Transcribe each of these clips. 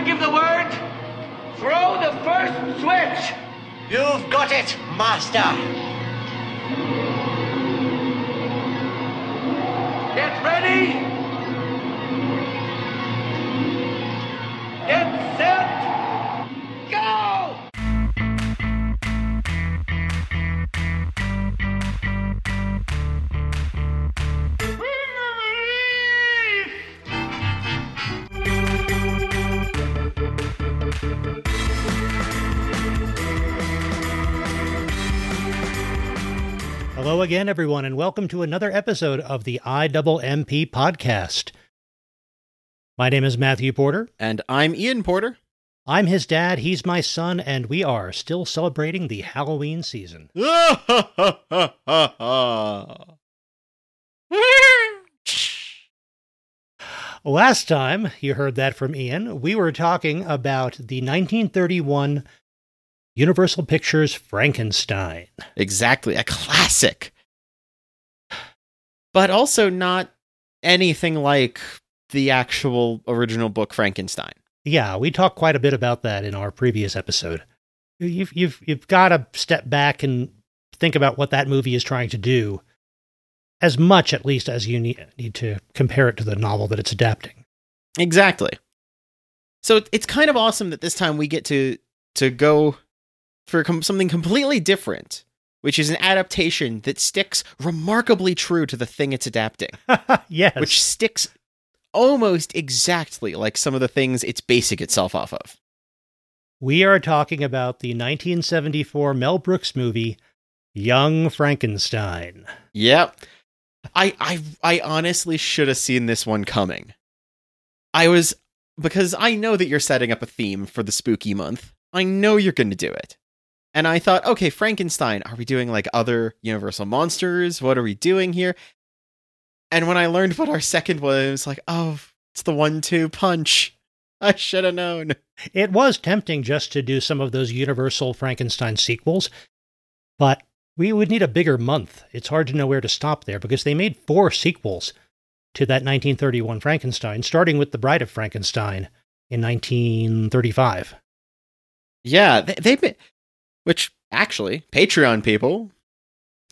I give the word, throw the first switch. You've got it, Master. Hello again, everyone, and welcome to another episode of the IMMP podcast. My name is Matthew Porter. And I'm Ian Porter. I'm his dad, he's my son, and we are still celebrating the Halloween season. Last time you heard that from Ian, we were talking about the 1931 Universal Pictures Frankenstein. exactly, a classic. But also not anything like the actual original book Frankenstein. Yeah, we talked quite a bit about that in our previous episode. You've you've you've got to step back and think about what that movie is trying to do, as much at least as you need, need to compare it to the novel that it's adapting. Exactly. So it's kind of awesome that this time we get to to go for com- something completely different, which is an adaptation that sticks remarkably true to the thing it's adapting. yes, which sticks almost exactly like some of the things it's basing itself off of. we are talking about the 1974 Mel Brooks movie Young Frankenstein. Yep. I I I honestly should have seen this one coming. I was because I know that you're setting up a theme for the spooky month. I know you're going to do it. And I thought, okay, Frankenstein, are we doing like other Universal monsters? What are we doing here? And when I learned what our second was, it was like, oh, it's the one two punch. I should have known. It was tempting just to do some of those Universal Frankenstein sequels, but we would need a bigger month. It's hard to know where to stop there because they made four sequels to that 1931 Frankenstein, starting with The Bride of Frankenstein in 1935. Yeah, they, they've been, which actually, Patreon people,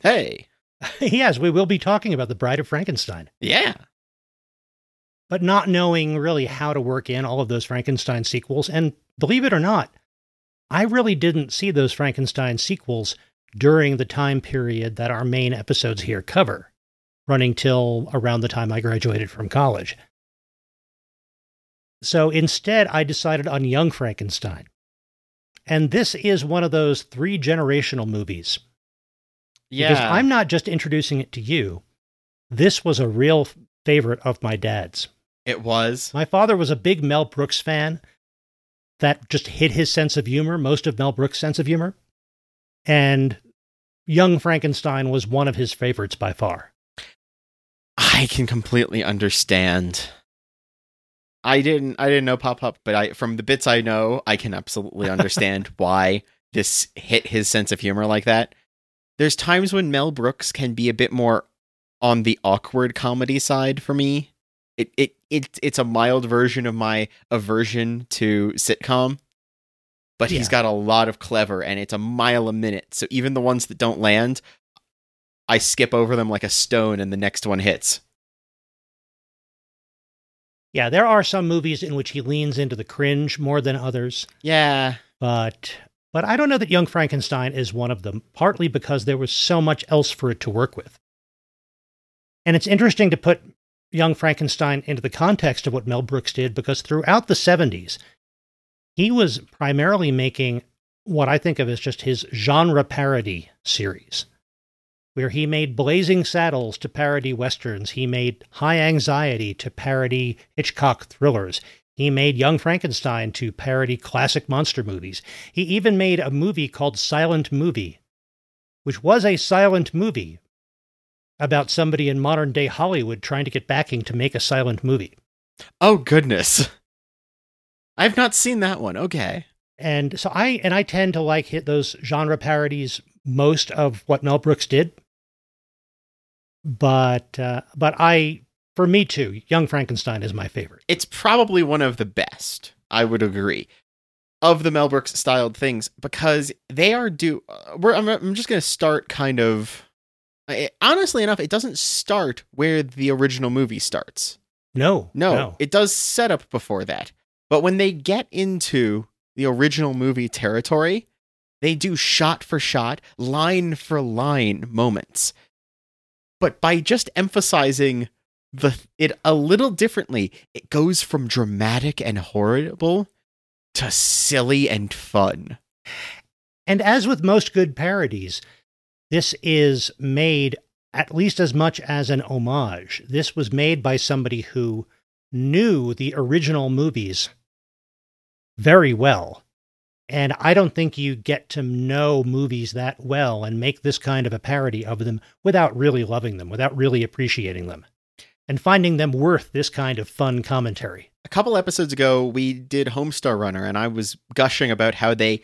hey, yes, we will be talking about The Bride of Frankenstein, yeah. but not knowing really how to work in all of those Frankenstein sequels. And believe it or not, I really didn't see those Frankenstein sequels during the time period that our main episodes here cover, running till around the time I graduated from college. So instead, I decided on Young Frankenstein. And this is one of those three generational movies. Because Yeah. I'm not just introducing it to you. This was a real favorite of my dad's. it was. My father was a big Mel Brooks fan. That just hit his sense of humor, most of Mel Brooks' sense of humor. And Young Frankenstein was one of his favorites by far. I can completely understand. I didn't I didn't know pop up, but I from the bits I know, I can absolutely understand why this hit his sense of humor like that. There's times when Mel Brooks can be a bit more on the awkward comedy side for me. It it, it it's a mild version of my aversion to sitcom. But he's got a lot of clever and it's a mile a minute. So even the ones that don't land, I skip over them like a stone and the next one hits. Yeah, there are some movies in which he leans into the cringe more than others, Yeah. but but I don't know that Young Frankenstein is one of them, partly because there was so much else for it to work with. And it's interesting to put Young Frankenstein into the context of what Mel Brooks did because throughout the 70s, he was primarily making what I think of as just his genre parody series, where he made Blazing Saddles to parody westerns, he made High Anxiety to parody Hitchcock thrillers, he made Young Frankenstein to parody classic monster movies. He even made a movie called Silent Movie, which was a silent movie about somebody in modern day Hollywood trying to get backing to make a silent movie. Oh goodness. I've not seen that one. Okay. And so I and I tend to like hit those genre parodies most of what Mel Brooks did. But uh, but I for me too, Young Frankenstein is my favorite. It's probably one of the best. I would agree. Of the Mel Brooks styled things because they are do. Uh, we're, I'm, I'm just going to start kind of. I- honestly enough, it doesn't start where the original movie starts. No, No, it does set up before that. But when they get into the original movie territory, they do shot for shot, line for line moments. But by just emphasizing the it a little differently, it goes from dramatic and horrible to silly and fun. And as with most good parodies, this is made at least as much as an homage. This was made by somebody who knew the original movies very well. And I don't think you get to know movies that well and make this kind of a parody of them without really loving them, without really appreciating them, and finding them worth this kind of fun commentary. a couple episodes ago we did Homestar Runner and I was gushing about how they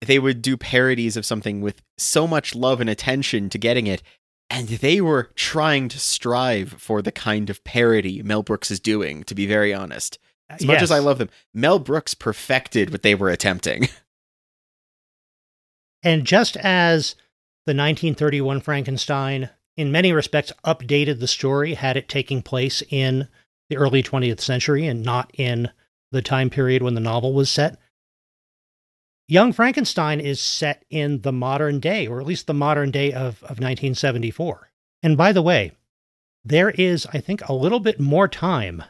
they would do parodies of something with so much love and attention to getting it and they were trying to strive for the kind of parody Mel Brooks is doing to be very honest. As much as I love them, Mel Brooks perfected what they were attempting. And just as the 1931 Frankenstein, in many respects, updated the story, had it taking place in the early 20th century and not in the time period when the novel was set, Young Frankenstein is set in the modern day, or at least the modern day of, of 1974. And by the way, there is, I think, a little bit more time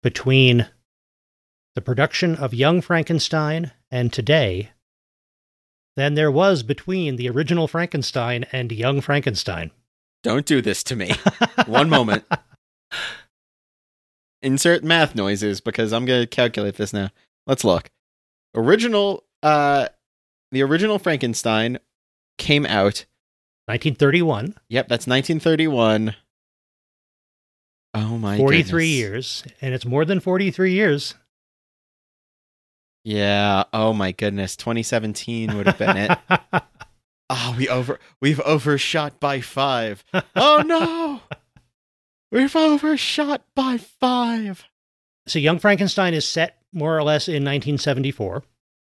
between the production of Young Frankenstein and today than there was between the original Frankenstein and Young Frankenstein. Don't do this to me. One moment. Insert math noises because I'm going to calculate this now. Let's look. Original uh the original Frankenstein came out 1931, Yep, that's 1931. Oh my 43 goodness. years, and it's more than 43 years. Yeah, oh my goodness. 2017 would have been it. Oh, we over we've overshot by 5. Oh no. We've overshot by 5. so Young Frankenstein is set more or less in 1974.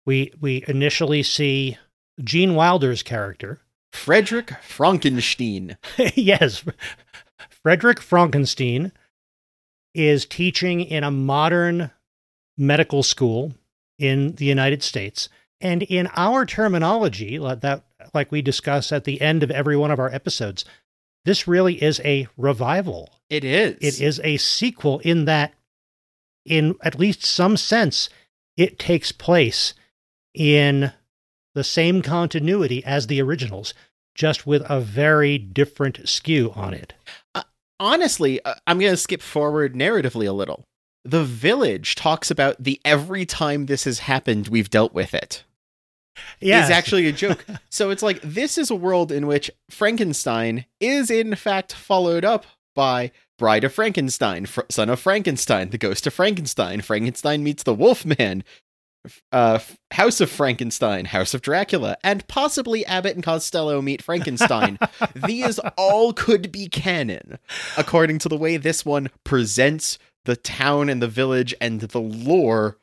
We we initially see Gene Wilder's character. Frederick Frankenstein. yes, Frederick Frankenstein is teaching in a modern medical school in the United States. And in our terminology, like that like we discuss at the end of every one of our episodes, this really is a revival. It is. It is a sequel in that, in at least some sense, it takes place in the same continuity as the originals, just with a very different skew on it. honestly, uh, I'm going to skip forward narratively a little. The village talks about the every time this has happened, we've dealt with it. Yeah, Is actually a joke. so it's like this is a world in which Frankenstein is in fact followed up by Bride of Frankenstein, Fr- Son of Frankenstein, The Ghost of Frankenstein, Frankenstein meets the Wolfman, uh, House of Frankenstein, House of Dracula, and possibly Abbott and Costello meet Frankenstein. These all could be canon, according to the way this one presents the town and the village and the lore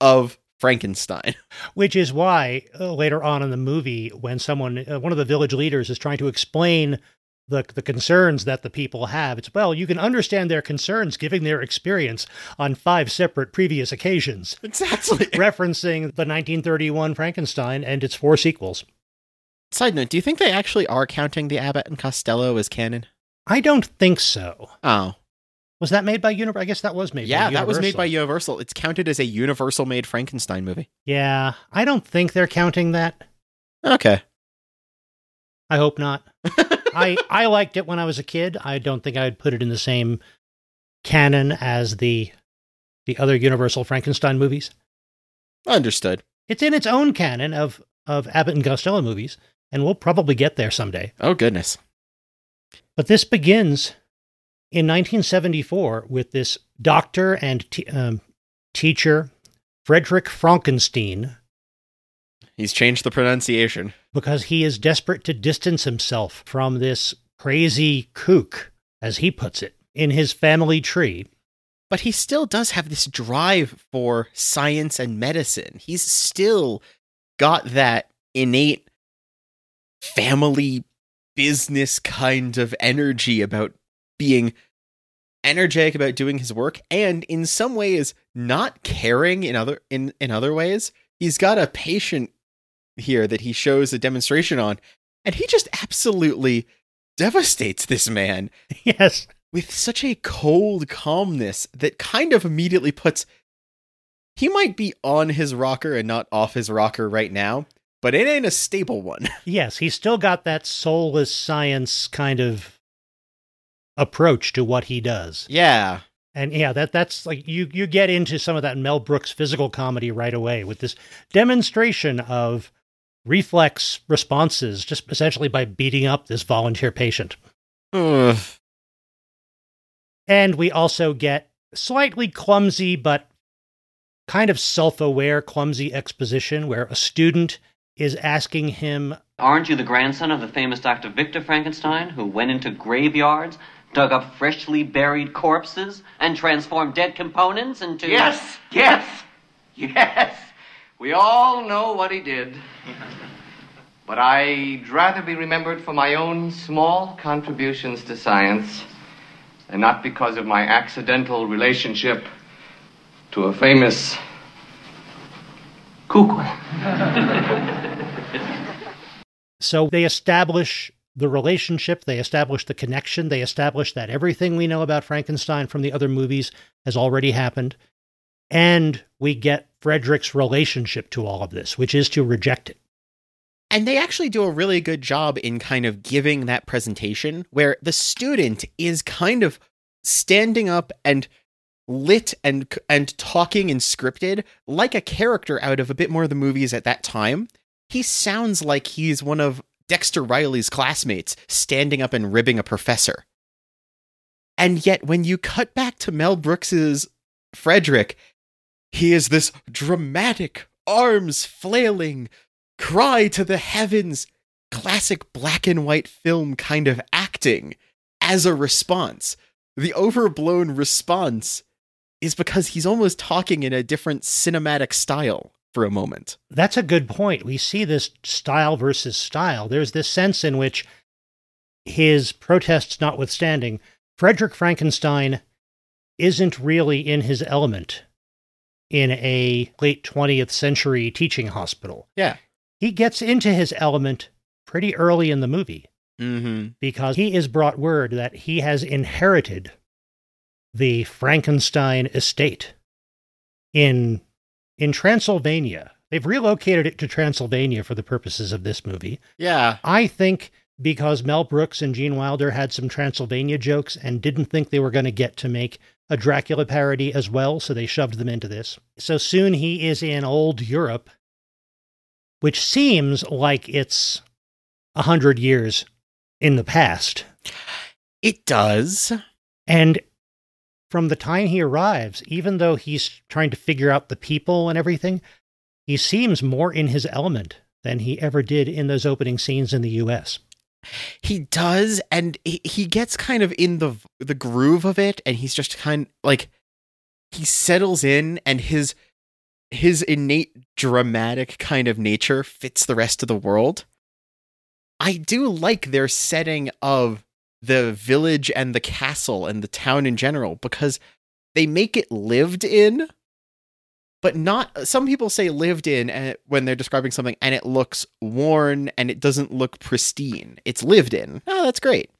of Frankenstein. which is why uh, later on in the movie, when someone, uh, one of the village leaders, is trying to explain the the concerns that the people have, it's well, you can understand their concerns given their experience on five separate previous occasions. Exactly. referencing the 1931 Frankenstein and its four sequels. Side note, do you think they actually are counting the Abbott and Costello as canon? I don't think so. Oh. Was that made by Universal? I guess that was made yeah, that was made by Universal. Universal. It's counted as a Universal made Frankenstein movie. Yeah, I don't think they're counting that. Okay. I hope not. I I liked it when I was a kid. I don't think I'd put it in the same canon as the the other Universal Frankenstein movies. Understood. It's in its own canon of of Abbott and Costello movies, and we'll probably get there someday. Oh, goodness. But this begins in 1974 with this doctor and t- um, teacher, Frederick Frankenstein, He's changed the pronunciation. because he is desperate to distance himself from this crazy kook, as he puts it, in his family tree. but he still does have this drive for science and medicine. He's still got that innate family business kind of energy about being energetic about doing his work and in some ways not caring in other in in other ways he's got a patient here that he shows a demonstration on and he just absolutely devastates this man Yes. with such a cold calmness that kind of immediately puts he might be on his rocker and not off his rocker right now but it ain't a stable one Yes, he's still got that soulless science kind of approach to what he does. yeah And yeah, that that's like you you get into some of that Mel Brooks physical comedy right away with this demonstration of reflex responses just essentially by beating up this volunteer patient. Ugh. And we also get slightly clumsy but kind of self-aware clumsy exposition where a student is asking him Aren't you the grandson of the famous Dr. Victor Frankenstein, who went into graveyards, dug up freshly buried corpses, and transformed dead components into. Yes, yes, yes. We all know what he did. But I'd rather be remembered for my own small contributions to science and not because of my accidental relationship to a famous cuckoo. So they establish the relationship, they establish the connection, they establish that everything we know about Frankenstein from the other movies has already happened. And we get Frederick's relationship to all of this, which is to reject it. And they actually do a really good job in kind of giving that presentation where the student is kind of standing up and lit and and talking and scripted like a character out of a bit more of the movies at that time. He sounds like he's one of Dexter Riley's classmates standing up and ribbing a professor. And yet when you cut back to Mel Brooks's Frederick, he is this dramatic, arms flailing, cry to the heavens, classic black and white film kind of acting as a response. The overblown response is because he's almost talking in a different cinematic style for a moment. That's a good point. We see this style versus style. There's this sense in which his protests notwithstanding, Frederick Frankenstein isn't really in his element in a late 20th century teaching hospital. Yeah. He gets into his element pretty early in the movie Mm-hmm. because he is brought word that he has inherited the Frankenstein estate in in Transylvania. They've relocated it to Transylvania for the purposes of this movie. Yeah. I think because Mel Brooks and Gene Wilder had some Transylvania jokes and didn't think they were going to get to make a Dracula parody as well, so they shoved them into this. So soon he is in old Europe, which seems like it's a hundred years in the past. It does. And from the time he arrives, even though he's trying to figure out the people and everything, he seems more in his element than he ever did in those opening scenes in the US. He does, and he, gets kind of in the the groove of it, and he's just kind like he settles in, and his his innate dramatic kind of nature fits the rest of the world. I do like their setting of the village and the castle and the town in general because they make it lived in but not some people say lived in when they're describing something and it looks worn and it doesn't look pristine. It's lived in. Oh that's great.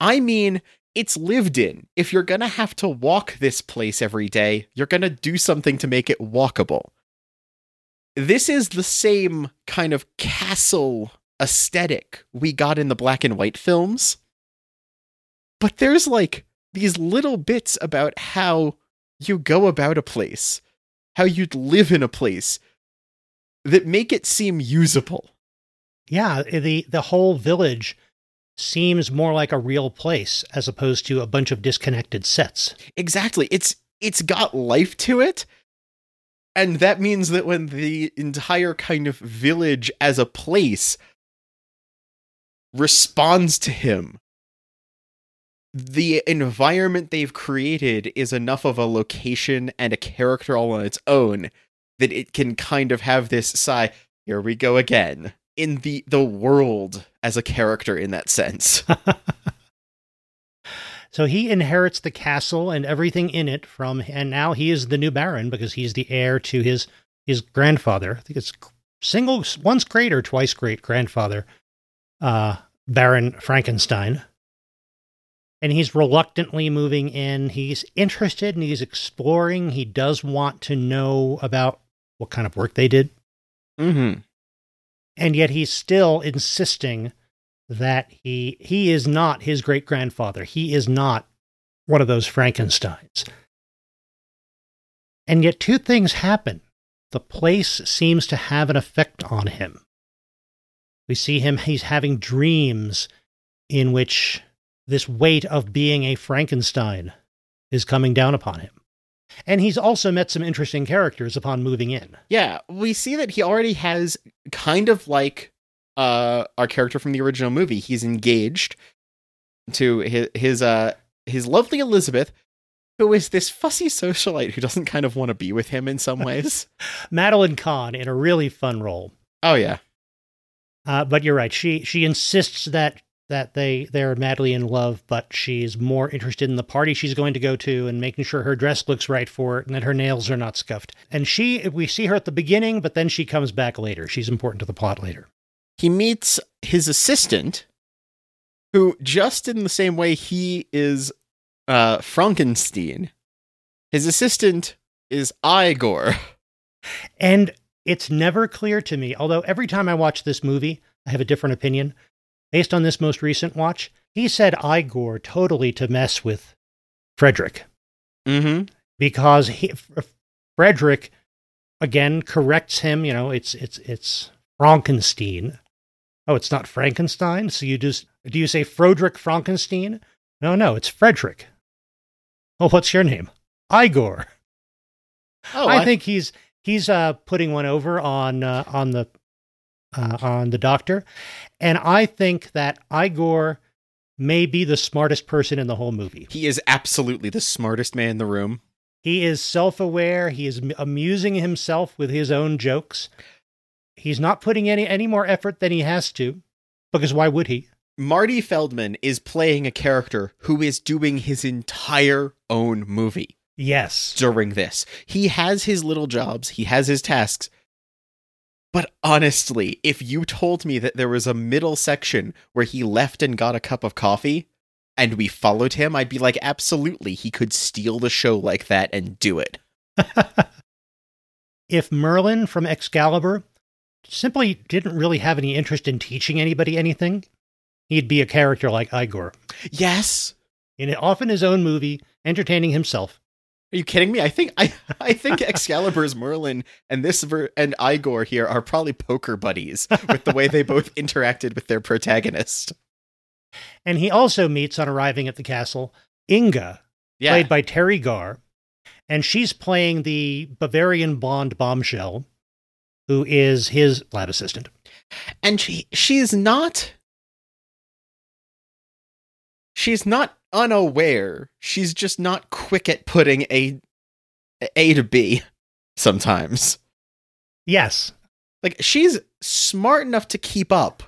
I mean it's lived in. If you're gonna have to walk this place every day you're gonna do something to make it walkable. This is the same kind of castle aesthetic we got in the black and white films but there's like these little bits about how you go about a place how you'd live in a place that make it seem usable. Yeah, eh, the the whole village seems more like a real place as opposed to a bunch of disconnected sets. Exactly. It's it's got life to it. And that means that when the entire kind of village as a place responds to him, the environment they've created is enough of a location and a character all on its own that it can kind of have this sigh here we go again in the the world as a character in that sense. So he inherits the castle and everything in it from and now he is the new baron because he's the heir to his his grandfather. I think it's single once great or twice great grandfather uh baron frankenstein and he's reluctantly moving in. He's interested and he's exploring. He does want to know about what kind of work they did. mm-hmm And yet he's still insisting that he he is not his great grandfather. He is not one of those Frankensteins. And yet two things happen. The place seems to have an effect on him. We see him he's having dreams in which this weight of being a Frankenstein is coming down upon him. And he's also met some interesting characters upon moving in. Yeah, we see that he already has kind of like uh our character from the original movie. He's engaged to his his uh his lovely Elizabeth, who is this fussy socialite who doesn't kind of want to be with him in some ways. Madeline Kahn in a really fun role. oh yeah. Uh, but you're right. She she insists that that they they're madly in love, but she's more interested in the party she's going to go to and making sure her dress looks right for it and that her nails are not scuffed. And she we see her at the beginning, but then she comes back later. She's important to the plot later. He meets his assistant, who just in the same way he is uh Frankenstein, his assistant is Igor. And it's never clear to me, although every time I watch this movie, I have a different opinion. Based on this most recent watch, he said Igor totally to mess with Frederick Mm-hmm. because he, Frederick again corrects him. You know, it's it's it's Frankenstein. Oh, it's not Frankenstein. So you just do you say Frederick Frankenstein? No, no, it's Frederick. Well, what's your name? Igor. Oh, I, think he's he's uh, putting one over on uh, on the uh, on the doctor, and I think that Igor may be the smartest person in the whole movie. he is absolutely the smartest man in the room. He is self-aware. He is amusing himself with his own jokes. He's not putting any any more effort than he has to, because why would he? Marty Feldman is playing a character who is doing his entire own movie Yes. during this. He has his little jobs, he has his tasks. But honestly, if you told me that there was a middle section where he left and got a cup of coffee and we followed him, I'd be like, absolutely, he could steal the show like that and do it. if Merlin from Excalibur simply didn't really have any interest in teaching anybody anything, he'd be a character like Igor. Yes. In often his own movie, entertaining himself. Are you kidding me? I think I I think Excalibur's Merlin and this ver- and Igor here are probably poker buddies with the way they both interacted with their protagonist. And he also meets on arriving at the castle Inga, Yeah. played by Teri Garr, and she's playing the Bavarian blonde bombshell, who is his lab assistant. and she she's not she's not unaware she's just not quick at putting a a to b sometimes. Yes, like she's smart enough to keep up.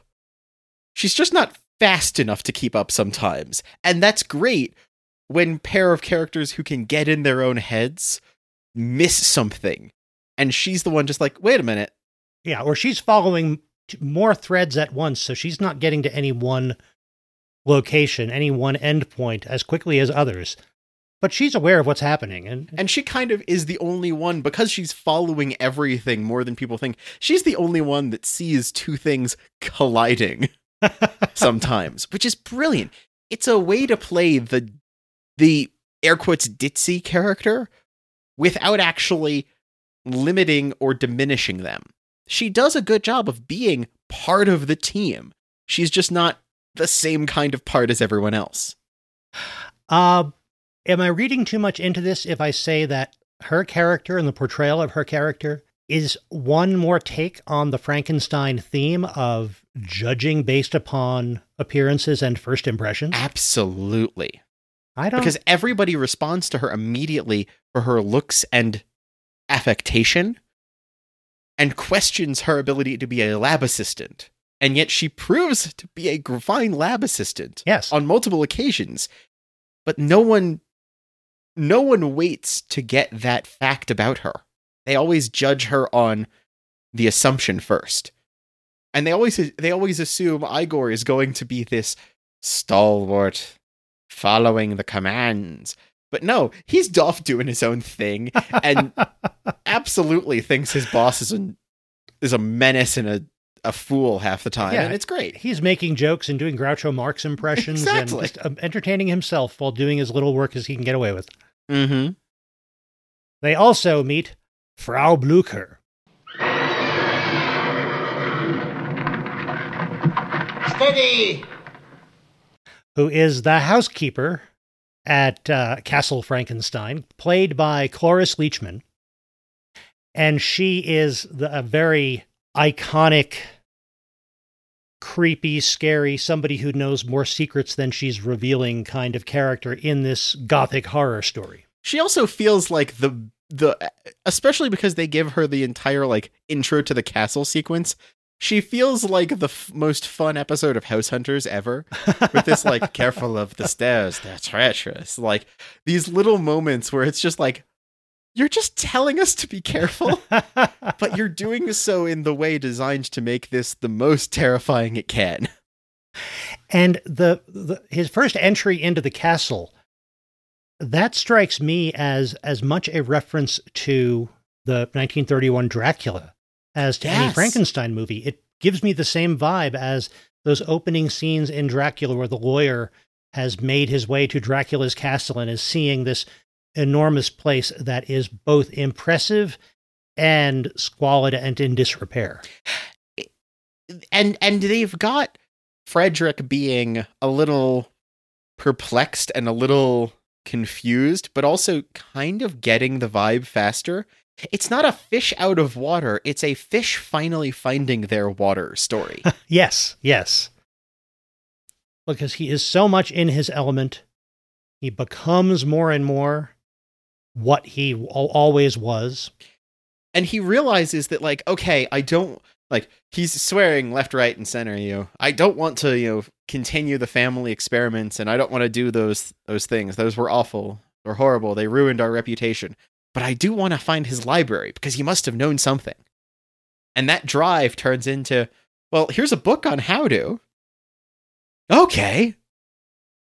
She's just not fast enough to keep up sometimes. And that's great when pair of characters who can get in their own heads miss something. And she's the one just like wait a minute. Yeah, or she's following more threads at once, so she's not getting to any one location, any one endpoint as quickly as others. But she's aware of what's happening, and And she kind of is the only one because she's following everything more than people think. She's the only one that sees two things colliding sometimes, which is brilliant. It's a way to play the the air quotes ditzy character without actually limiting or diminishing them. She does a good job of being part of the team. She's just not the same kind of part as everyone else. Uh, am I reading too much into this if I say that her character and the portrayal of her character is one more take on the Frankenstein theme of judging based upon appearances and first impressions? Absolutely. I don't. because everybody responds to her immediately for her looks and affectation and questions her ability to be a lab assistant. And yet she proves to be a fine lab assistant yes. on multiple occasions. But no one no one waits to get that fact about her. They always judge her on the assumption first. And they always they always assume Igor is going to be this stalwart following the commands. But no, he's off doing his own thing and absolutely thinks his boss is a, is a menace and a, a fool half the time. Yeah. And it's great. He's making jokes and doing Groucho Marx impressions Exactly. and just um, entertaining himself while doing as little work as he can get away with. Mm-hmm. They also meet Frau Blucher. Steady! who is the housekeeper at uh, Castle Frankenstein, played by Cloris Leachman. And she is the, a very iconic, creepy, scary, somebody who knows more secrets than she's revealing kind of character in this gothic horror story. She also feels like the the especially because they give her the entire like intro to the castle sequence. She feels like the f- most fun episode of House Hunters ever. With this like careful of the stairs, they're treacherous. Like these little moments where it's just like you're just telling us to be careful, but you're doing so in the way designed to make this the most terrifying it can. and the, the his first entry into the castle that strikes me as as much a reference to the 1931 Dracula as to any Frankenstein movie. It gives me the same vibe as those opening scenes in Dracula where the lawyer has made his way to Dracula's castle and is seeing this enormous place that is both impressive and squalid and in disrepair. and and they've got Frederick being a little perplexed and a little confused, but also kind of getting the vibe faster. It's not a fish out of water, it's a fish finally finding their water story. Yes, yes. Because he is so much in his element. He becomes more and more what he al- always was. and he realizes that like okay i don't like he's swearing left right and center you know? I don't want to you know continue the family experiments and i don't want to do those those things. Those were awful or horrible. They ruined our reputation. But i do want to find his library because he must have known something. And that drive turns into well here's a book on how to. Okay.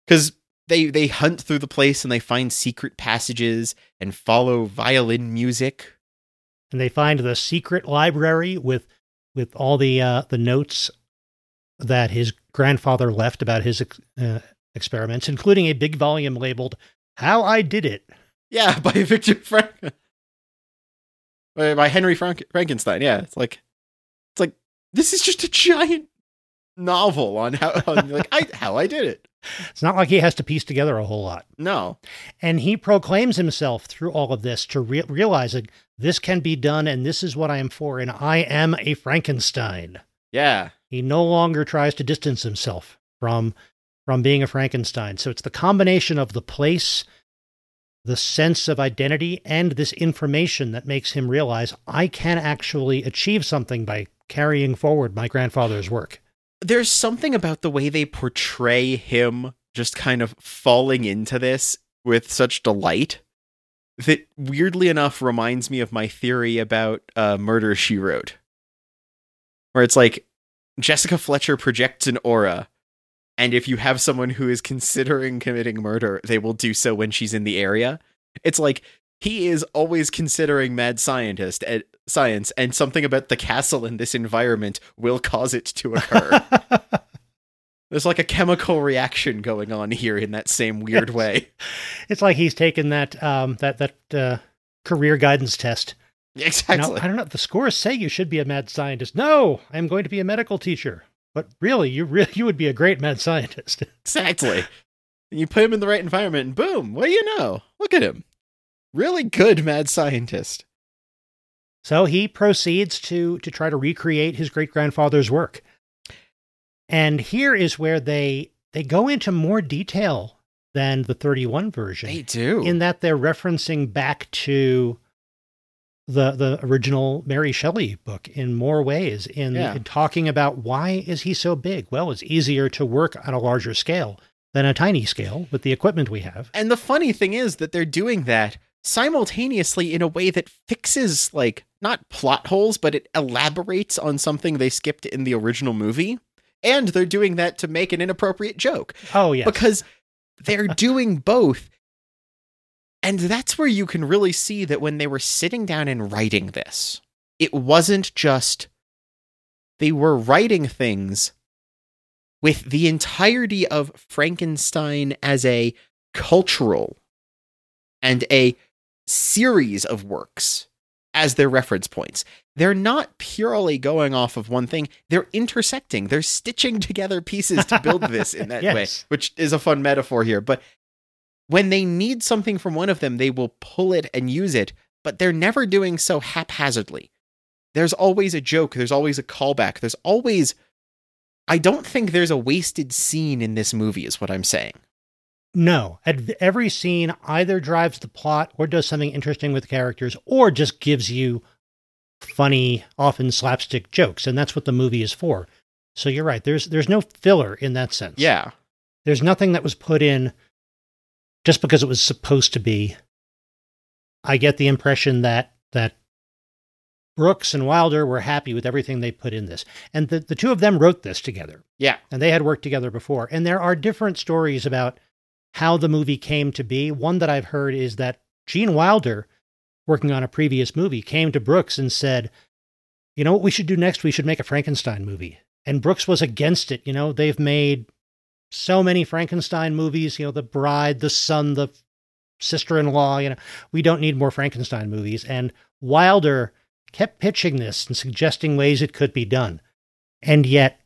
Because they they hunt through the place and they find secret passages and follow violin music And they find the secret library with with all the uh, the notes that his grandfather left about his ex- uh, experiments, including a big volume labeled "How I Did It." Yeah, by Victor Frank, by by Henry Frank- Frankenstein. Yeah, it's like, it's like this is just a giant novel on how, on like I how I did it. It's not like he has to piece together a whole lot. No, And he proclaims himself through all of this to re- realizing this can be done and this is what I am for, and I am a Frankenstein. yeah, He no longer tries to distance himself from from being a Frankenstein. So it's the combination of the place, the sense of identity, and this information that makes him realize I can actually achieve something by carrying forward my grandfather's work. There's something about the way they portray him just kind of falling into this with such delight that weirdly enough reminds me of my theory about uh, Murder She Wrote, where it's like Jessica Fletcher projects an aura, and if you have someone who is considering committing murder, they will do so when she's in the area. It's like he is always considering mad scientist at science, and something about the castle in this environment will cause it to occur. There's like a chemical reaction going on here in that same weird way. It's like he's taken that um, that that uh, career guidance test. Exactly. I don't know. The scores say you should be a mad scientist. No, I'm going to be a medical teacher. But really, you really you would be a great mad scientist. Exactly. You put him in the right environment, and boom, what do you know? Look at him. Really good mad scientist. So he proceeds to to try to recreate his great grandfather's work. And here is where they they go into more detail than the 31 version They do. in that they're referencing back to the the original Mary Shelley book in more ways in, Yeah. in talking about why is he so big? Well, it's easier to work on a larger scale than a tiny scale with the equipment we have. And the funny thing is that they're doing that simultaneously in a way that fixes like not plot holes, but it elaborates on something they skipped in the original movie. And they're doing that to make an inappropriate joke Oh yeah because they're doing both. And that's where you can really see that when they were sitting down and writing this, it wasn't just they were writing things with the entirety of Frankenstein as a cultural and a series of works as their reference points. They're not purely going off of one thing, they're intersecting, they're stitching together pieces to build this in that way, which is a fun metaphor here. But when they need something from one of them, they will pull it and use it, but they're never doing so haphazardly. There's always a joke, there's always a callback, there's always. I don't think there's a wasted scene in this movie, is what I'm saying. No, at every scene either drives the plot or does something interesting with characters or just gives you funny, often slapstick jokes, and that's what the movie is for. So you're right. There's there's no filler in that sense. Yeah. There's nothing that was put in just because it was supposed to be. I get the impression that that Brooks and Wilder were happy with everything they put in this. And the, the two of them wrote this together Yeah. and they had worked together before. And there are different stories about how the movie came to be. One that I've heard is that Gene Wilder, working on a previous movie, came to Brooks and said, You know what we should do next? We should make a Frankenstein movie. And Brooks was against it. You know, they've made so many Frankenstein movies, you know, The Bride, The Son, The Sister in Law, you know, we don't need more Frankenstein movies. And Wilder kept pitching this and suggesting ways it could be done. And yet,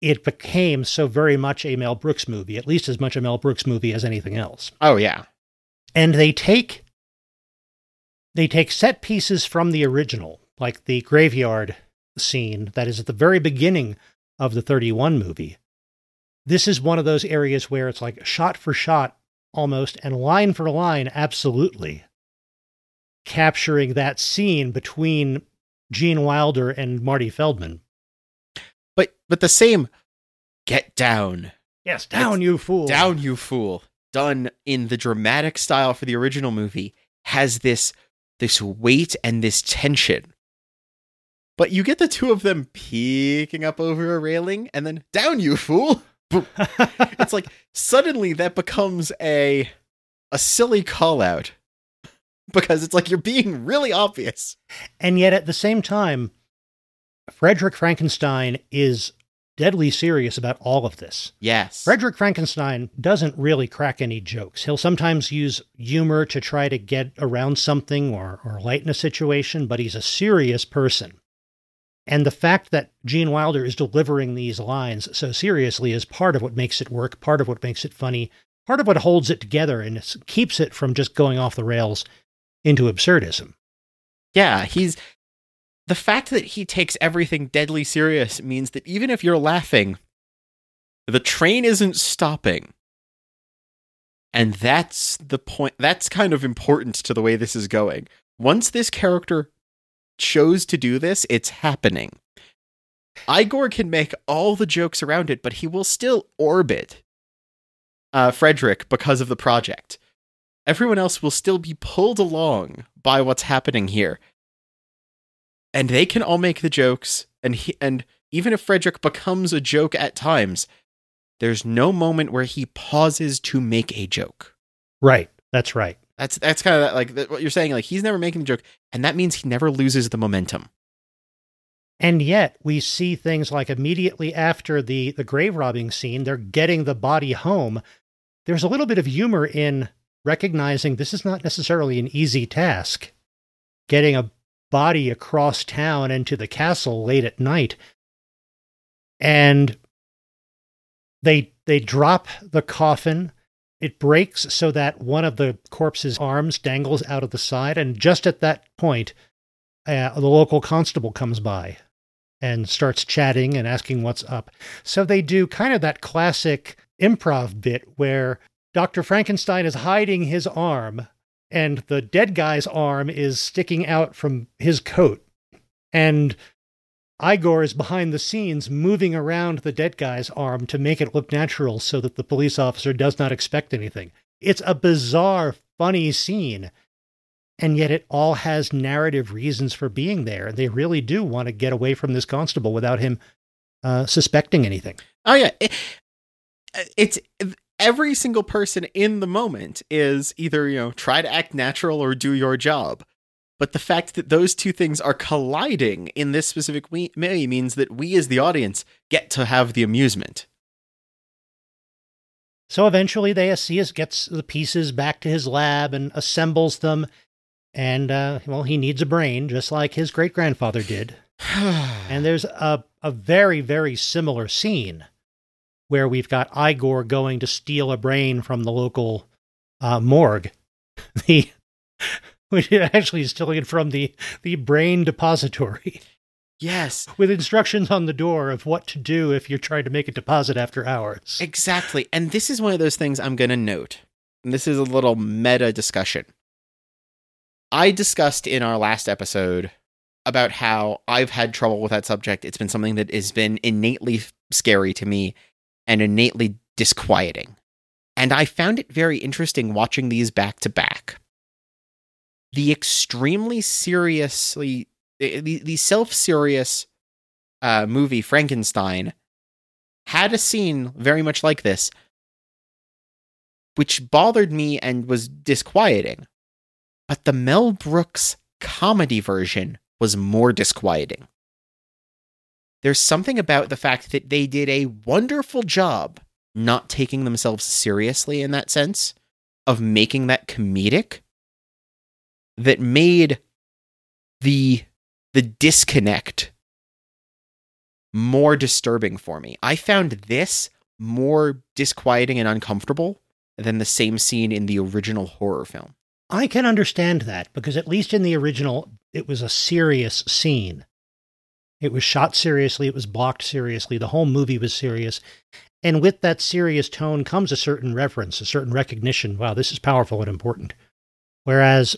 it became so very much a Mel Brooks movie, at least as much a Mel Brooks movie as anything else. Oh, yeah. And they take they take set pieces from the original, like the graveyard scene that is at the very beginning of the 31 movie. This is one of those areas where it's like shot for shot almost and line for line absolutely capturing that scene between Gene Wilder and Marty Feldman. But but the same get down. Yes, down you fool. Down you fool. Done in the dramatic style for the original movie has this this weight and this tension. But you get the two of them peeking up over a railing and then down you fool. It's like suddenly that becomes a a silly call out because it's like you're being really obvious. And yet at the same time, Frederick Frankenstein is deadly serious about all of this. Yes. Frederick Frankenstein doesn't really crack any jokes. He'll sometimes use humor to try to get around something or, or lighten a situation, but he's a serious person. And the fact that Gene Wilder is delivering these lines so seriously is part of what makes it work, part of what makes it funny, part of what holds it together and keeps it from just going off the rails into absurdism. Yeah, he's the fact that he takes everything deadly serious means that even if you're laughing, the train isn't stopping. And that's the point. That's kind of important to the way this is going. Once this character chose to do this, it's happening. Igor can make all the jokes around it, but he will still orbit uh, Frederick because of the project. Everyone else will still be pulled along by what's happening here. And they can all make the jokes, and he, and even if Frederick becomes a joke at times, there's no moment where he pauses to make a joke. Right. That's right. That's that's kind of like what you're saying. Like he's never making the joke, and that means he never loses the momentum. And yet we see things like immediately after the, the grave robbing scene, they're getting the body home. There's a little bit of humor in recognizing this is not necessarily an easy task. Getting a body across town and to the castle late at night. And they they drop the coffin. It breaks so that one of the corpse's arms dangles out of the side. And just at that point, uh, the local constable comes by and starts chatting and asking what's up. So they do kind of that classic improv bit where Dr. Frankenstein is hiding his arm, and the dead guy's arm is sticking out from his coat. And Igor is behind the scenes moving around the dead guy's arm to make it look natural so that the police officer does not expect anything. It's a bizarre, funny scene. And yet it all has narrative reasons for being there. They really do want to get away from this constable without him uh, suspecting anything. Oh yeah, it, it's every single person in the moment is either you know try to act natural or do your job. But the fact that those two things are colliding in this specific way means that we as the audience get to have the amusement. So eventually, Theseus gets the pieces back to his lab and assembles them. And, uh, well, he needs a brain, just like his great grandfather did. and there's a, a very, very similar scene where we've got Igor going to steal a brain from the local uh, morgue. The which actually is stealing it from the the brain depository. Yes. With instructions on the door of what to do if you're trying to make a deposit after hours. Exactly. And this is one of those things I'm going to note. And this is a little meta discussion. I discussed in our last episode about how I've had trouble with that subject. It's been something that has been innately scary to me and innately disquieting. And I found it very interesting watching these back to back. The extremely seriously, the, the self serious uh, movie Frankenstein had a scene very much like this, which bothered me and was disquieting. But the Mel Brooks comedy version was more disquieting. There's something about the fact that they did a wonderful job not taking themselves seriously in that sense of making that comedic that made the the disconnect more disturbing for me. I found this more disquieting and uncomfortable than the same scene in the original horror film. I can understand that because at least in the original it was a serious scene. It was shot seriously, it was blocked seriously, the whole movie was serious. And with that serious tone comes a certain reverence, a certain recognition. Wow, this is powerful and important. Whereas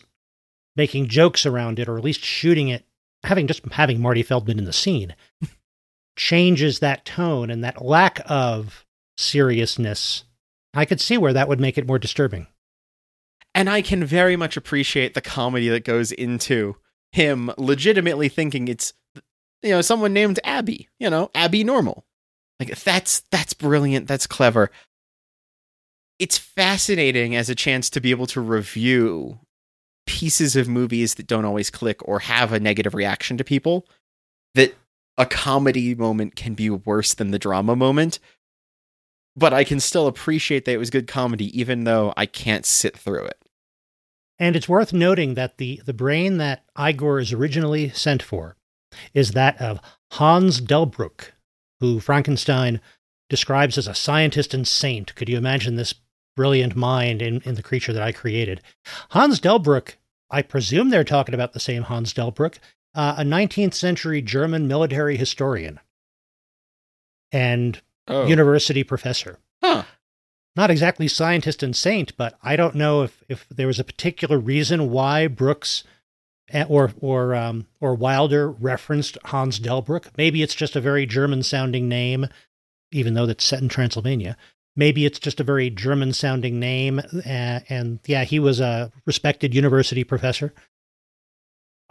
making jokes around it, or at least shooting it, having just having Marty Feldman in the scene, changes that tone and that lack of seriousness. I could see where that would make it more disturbing. And I can very much appreciate the comedy that goes into him legitimately thinking it's you know, someone named Abby, you know, Abby Normal. Like that's that's brilliant, that's clever. It's fascinating as a chance to be able to review pieces of movies that don't always click or have a negative reaction to people that a comedy moment can be worse than the drama moment. But I can still appreciate that it was good comedy even though I can't sit through it. And it's worth noting that the, the brain that Igor is originally sent for is that of Hans Delbrück, who Frankenstein describes as a scientist and saint. Could you imagine this brilliant mind in, in the creature that I created? Hans Delbrück, I presume they're talking about the same Hans Delbrück, uh, a 19th century German military historian and Oh. university professor. Huh. Not exactly scientist and saint, but I don't know if, if there was a particular reason why Brooks or or um, or Wilder referenced Hans Delbrück. Maybe it's just a very German sounding name, even though that's set in Transylvania. Maybe it's just a very German sounding name, uh, and yeah, he was a respected university professor.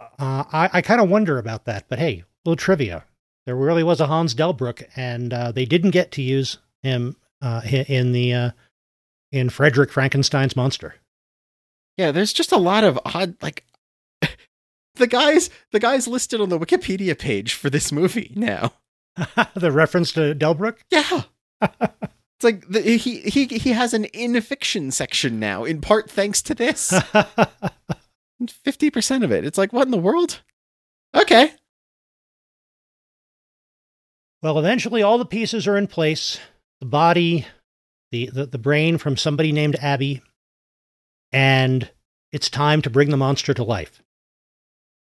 Uh, I, I kind of wonder about that, but hey, little trivia: there really was a Hans Delbrück, and uh, they didn't get to use him uh, in the uh, in Frederick Frankenstein's monster. Yeah, there's just a lot of odd like the guys the guys listed on the Wikipedia page for this movie now. the reference to Delbrück. Yeah. it's like the, he he he has an in fiction section now in part thanks to this. 50% of it. It's like what in the world? Okay. Well, eventually, all the pieces are in place the body, the, the, the brain from somebody named Abby, and it's time to bring the monster to life.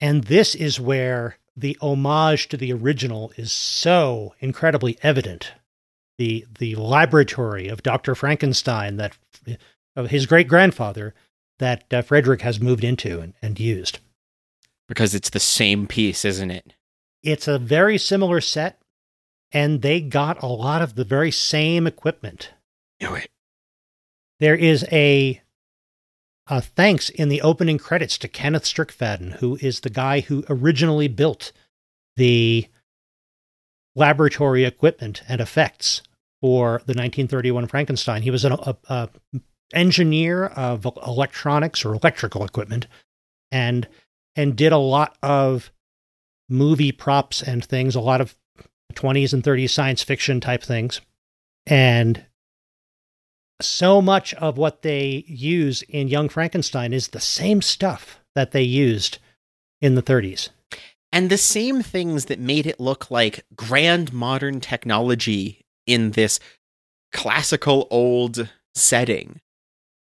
And this is where the homage to the original is so incredibly evident the the laboratory of Dr. Frankenstein that of his great grandfather that uh, Frederick has moved into and, and used. Because it's the same piece, isn't it? It's a very similar set, and they got a lot of the very same equipment. Knew it. There is a, a thanks in the opening credits to Kenneth Strickfaden, who is the guy who originally built the laboratory equipment and effects for the 1931 Frankenstein. He was an a, a engineer of electronics or electrical equipment, and and did a lot of movie props and things, a lot of 20s and 30s science fiction type things, and so much of what they use in Young Frankenstein is the same stuff that they used in the 30s. And the same things that made it look like grand modern technology in this classical old setting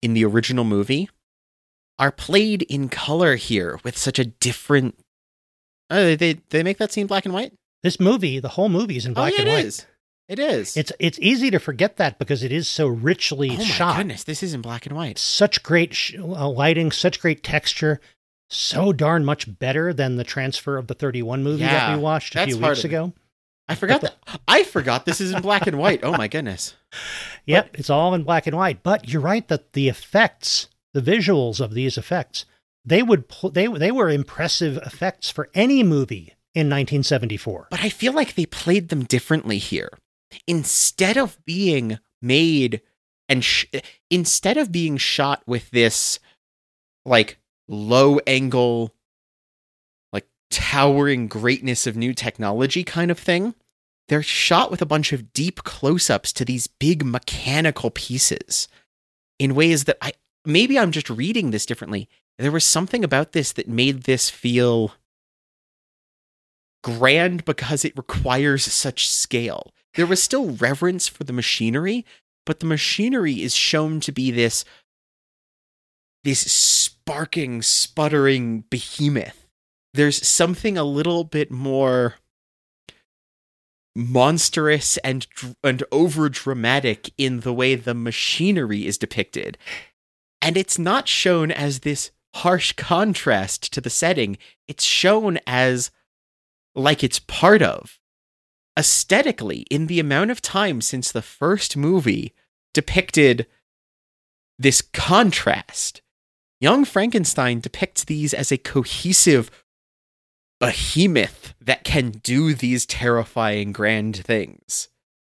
in the original movie are played in color here with such a different. Oh, they they make that scene black and white. This movie, the whole movie is in oh, black oh, yeah, and it white. is. It is. It's it's easy to forget that because it is so richly oh my shot. goodness, this is in black and white. Such great sh- uh, lighting, such great texture, so darn much better than the transfer of the 31 movie that we watched a few weeks ago. I forgot that. I forgot this is in black and white. Oh my goodness. Yep, it's all in black and white. But you're right that the effects, the visuals of these effects, they would pl- they they were impressive effects for any movie in 1974. But I feel like they played them differently here. Instead of being made and sh- instead of being shot with this like low angle like towering greatness of new technology kind of thing, they're shot with a bunch of deep close-ups to these big mechanical pieces in ways that I maybe I'm just reading this differently. There was something about this that made this feel grand because it requires such scale. There was still reverence for the machinery, but the machinery is shown to be this this sparking, sputtering behemoth. There's something a little bit more monstrous and and over dramatic in the way the machinery is depicted. And it's not shown as this harsh contrast to the setting. It's shown as like it's part of. Aesthetically, in the amount of time since the first movie depicted this contrast, Young Frankenstein depicts these as a cohesive behemoth that can do these terrifying grand things.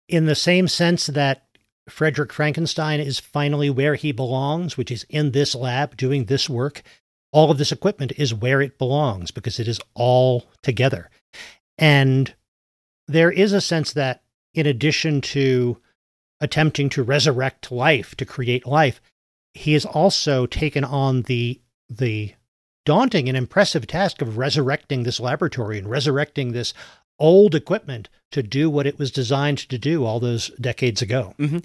In the same sense that Frederick Frankenstein is finally where he belongs, which is in this lab doing this work, all of this equipment is where it belongs because it is all together. And there is a sense that, in addition to attempting to resurrect life, to create life, he has also taken on the the daunting and impressive task of resurrecting this laboratory and resurrecting this old equipment to do what it was designed to do all those decades ago. Mm-hmm.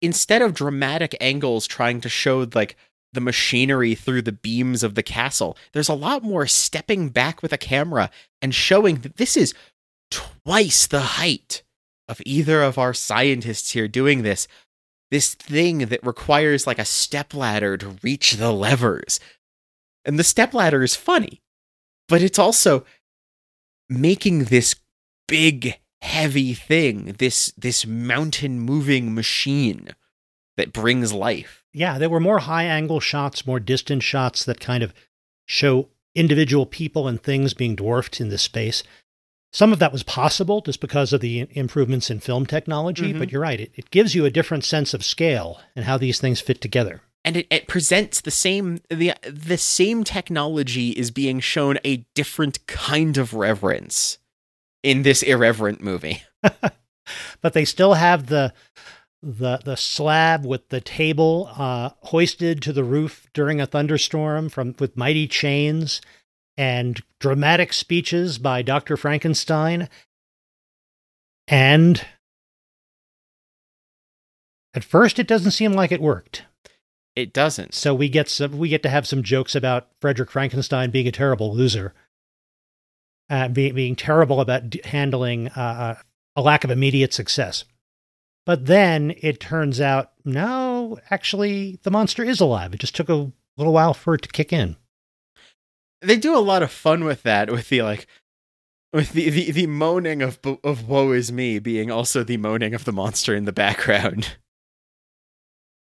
Instead of dramatic angles trying to show like the machinery through the beams of the castle, there's a lot more stepping back with a camera and showing that this is twice the height of either of our scientists here doing this. This thing that requires like a stepladder to reach the levers. And the stepladder is funny, but it's also making this big heavy thing, this this mountain moving machine that brings life. Yeah, there were more high angle shots, more distant shots that kind of show individual people and things being dwarfed in this space. Some of that was possible just because of the improvements in film technology, Mhm. but you're right. It, it gives you a different sense of scale and how these things fit together. and it, it presents the same the the same technology is being shown a different kind of reverence in this irreverent movie. but they still have the the the slab with the table uh, hoisted to the roof during a thunderstorm from with mighty chains and dramatic speeches by Dr. Frankenstein and at first it doesn't seem like it worked It doesn't. so we get some we get to have some jokes about Frederick Frankenstein being a terrible loser uh, being being terrible about d- handling uh, uh, a lack of immediate success But then it turns out, no, actually, the monster is alive. It just took a little while for it to kick in. They do a lot of fun with that, with the like, with the the, the moaning of of woe is me being also the moaning of the monster in the background.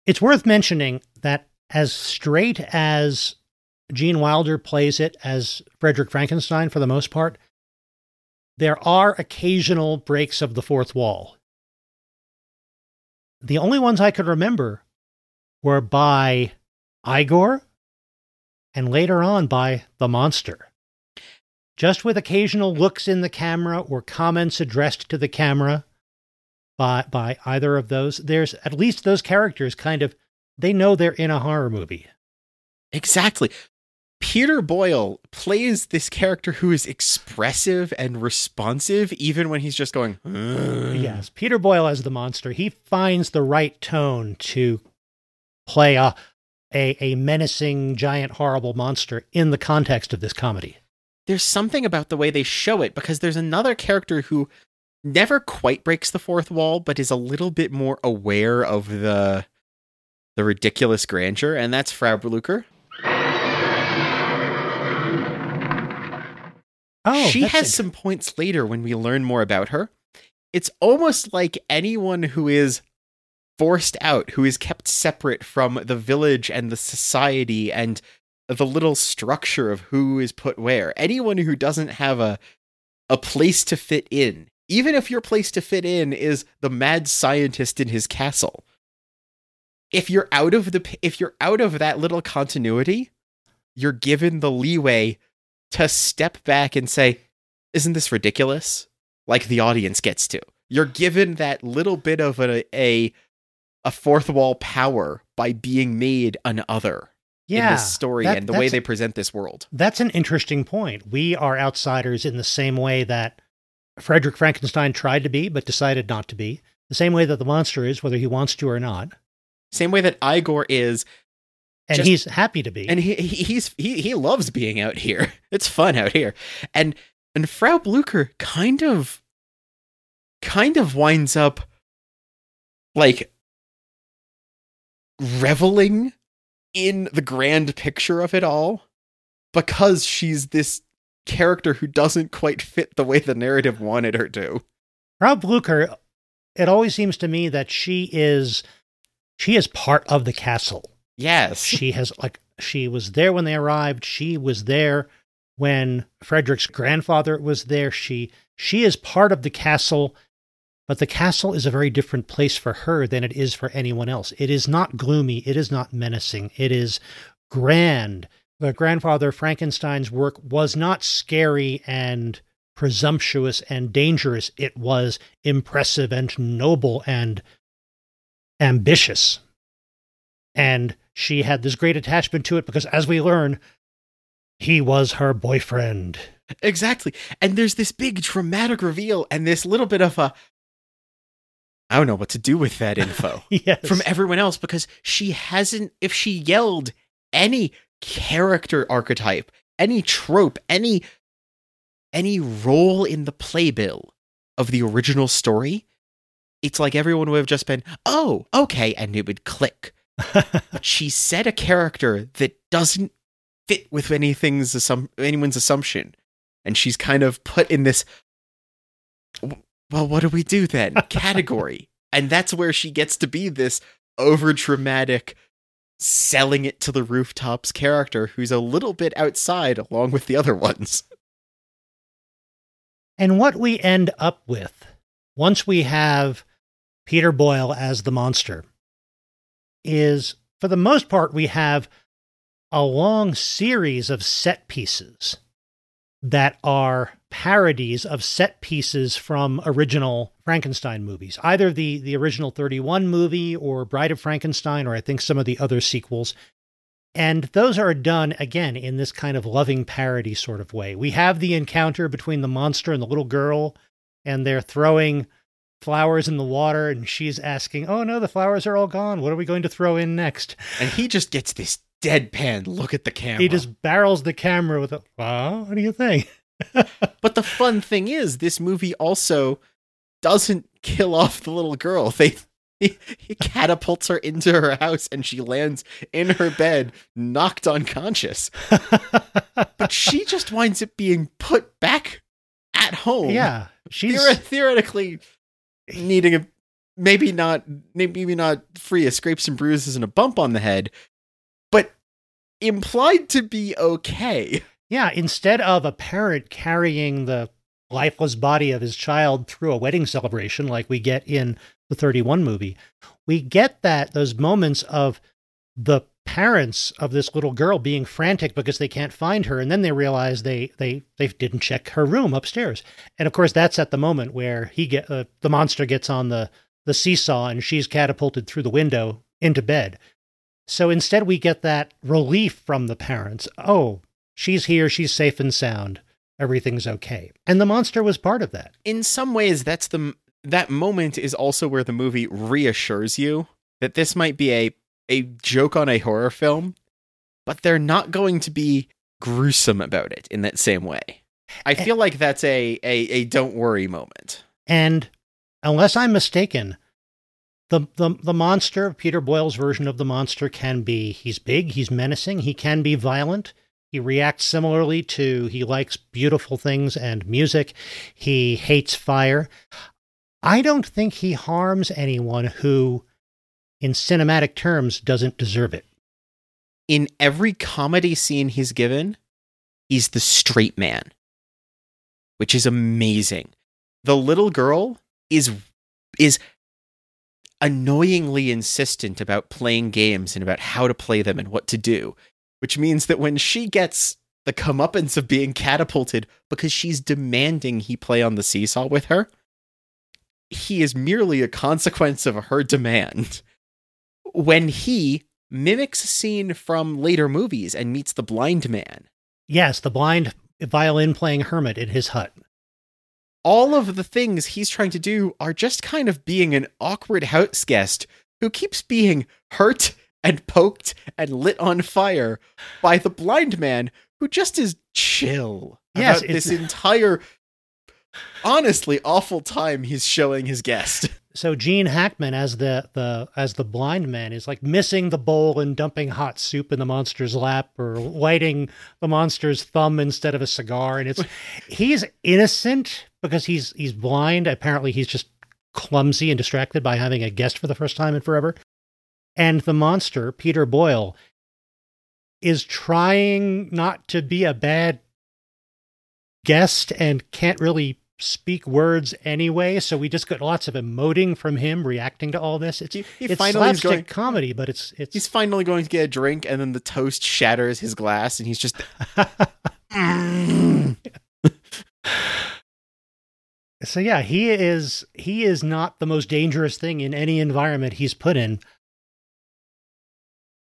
It's worth mentioning that as straight as Gene Wilder plays it as Frederick Frankenstein for the most part, there are occasional breaks of the fourth wall. The only ones I could remember were by Igor and later on by the monster. Just with occasional looks in the camera or comments addressed to the camera by, by either of those, there's at least those characters kind of, they know they're in a horror movie. Exactly. Peter Boyle plays this character who is expressive and responsive, even when he's just going. "Ugh." Yes, Peter Boyle as the monster, he finds the right tone to play a, a a menacing, giant, horrible monster in the context of this comedy. There's something about the way they show it because there's another character who never quite breaks the fourth wall, but is a little bit more aware of the the ridiculous grandeur, and that's Frau Blucher. Oh, she has some points later when we learn more about her. It's almost like anyone who is forced out, who is kept separate from the village and the society and the little structure of who is put where. Anyone who doesn't have a a place to fit in, even if your place to fit in is the mad scientist in his castle. If you're out of the if you're out of that little continuity, you're given the leeway to step back and say, Isn't this ridiculous? Like the audience gets to. You're given that little bit of a, a, a fourth wall power by being made an other yeah, in this story that- and the way they present this world. That's an interesting point. We are outsiders in the same way that Frederick Frankenstein tried to be, but decided not to be. The same way that the monster is, whether he wants to or not. Same way that Igor is, And Just- he's happy to be. and he, he he's he he loves being out here. It's fun out here. And and Frau Blucher kind of kind of winds up like reveling in the grand picture of it all because she's this character who doesn't quite fit the way the narrative wanted her to. Frau Blucher, it always seems to me that she is she is part of the castle. Yes. She has like she was there when they arrived. She was there when Frederick's grandfather was there. She she is part of the castle, but the castle is a very different place for her than it is for anyone else. It is not gloomy, it is not menacing. It is grand. The grandfather Frankenstein's work was not scary and presumptuous and dangerous. It was impressive and noble and ambitious. And she had this great attachment to it because, as we learn, he was her boyfriend. Exactly. And there's this big dramatic reveal and this little bit of a I don't know what to do with that info Yes. from everyone else because she hasn't if she yelled any character archetype, any trope, any any role in the playbill of the original story, it's like everyone would have just been, "Oh, okay," and it would click. But she said a character that doesn't fit with anything's assum- anyone's assumption, and she's kind of put in this. "W- Well, what do we do then? Category, and that's where she gets to be this over dramatic, selling it to the rooftops character who's a little bit outside along with the other ones. And what we end up with, once we have Peter Boyle as the monster, is for the most part, we have a long series of set pieces that are parodies of set pieces from original Frankenstein movies, either the, the original 31 movie or Bride of Frankenstein, or I think some of the other sequels. And those are done again in this kind of loving parody sort of way. We have the encounter between the monster and the little girl, and they're throwing flowers in the water, and she's asking, Oh no, the flowers are all gone. What are we going to throw in next? And he just gets this deadpan look at the camera. He just barrels the camera with a, Well, what do you think? But the fun thing is, this movie also doesn't kill off the little girl. They he, he catapults her into her house and she lands in her bed, knocked unconscious. But she just winds up being put back at home. yeah, she's Theore- theoretically needing a maybe not maybe not free of scrapes and bruises and a bump on the head, but implied to be okay. Yeah. Instead of a parent carrying the lifeless body of his child through a wedding celebration, like we get in the 31 movie, we get that those moments of the parents of this little girl being frantic because they can't find her and then they realize they they they didn't check her room upstairs and of course that's at the moment where he get uh, the monster gets on the the seesaw and she's catapulted through the window into bed so instead we get that relief from the parents oh she's here she's safe and sound everything's okay and the monster was part of that In some ways that's the that moment is also where the movie reassures you that this might be a a joke on a horror film, but they're not going to be gruesome about it in that same way. I feel like that's a a, a don't worry moment. And unless I'm mistaken, the, the the monster, Peter Boyle's version of the monster, can be he's big, he's menacing, he can be violent. He reacts similarly to he likes beautiful things and music. He hates fire. I don't think he harms anyone who, in cinematic terms, doesn't deserve it. In every comedy scene he's given, he's the straight man, which is amazing. The little girl is is annoyingly insistent about playing games and about how to play them and what to do, which means that when she gets the comeuppance of being catapulted because she's demanding he play on the seesaw with her, he is merely a consequence of her demand. When he mimics a scene from later movies and meets the blind man, Yes, the blind violin playing hermit in his hut. all of the things he's trying to do are just kind of being an awkward house guest who keeps being hurt and poked and lit on fire by the blind man who just is chill Yes, about this entire honestly awful time he's showing his guest. so Gene Hackman as the the as the blind man is like missing the bowl and dumping hot soup in the monster's lap or lighting the monster's thumb instead of a cigar. And it's he's innocent because he's he's blind. Apparently he's just clumsy and distracted by having a guest for the first time in forever and the monster Peter Boyle is trying not to be a bad guest and can't really speak words anyway. So we just got lots of emoting from him reacting to all this. It's He, he it's finally slapstick going comedy, but it's it's he's finally going to get a drink and then the toast shatters his glass and he's just so yeah, he is he is not the most dangerous thing in any environment he's put in.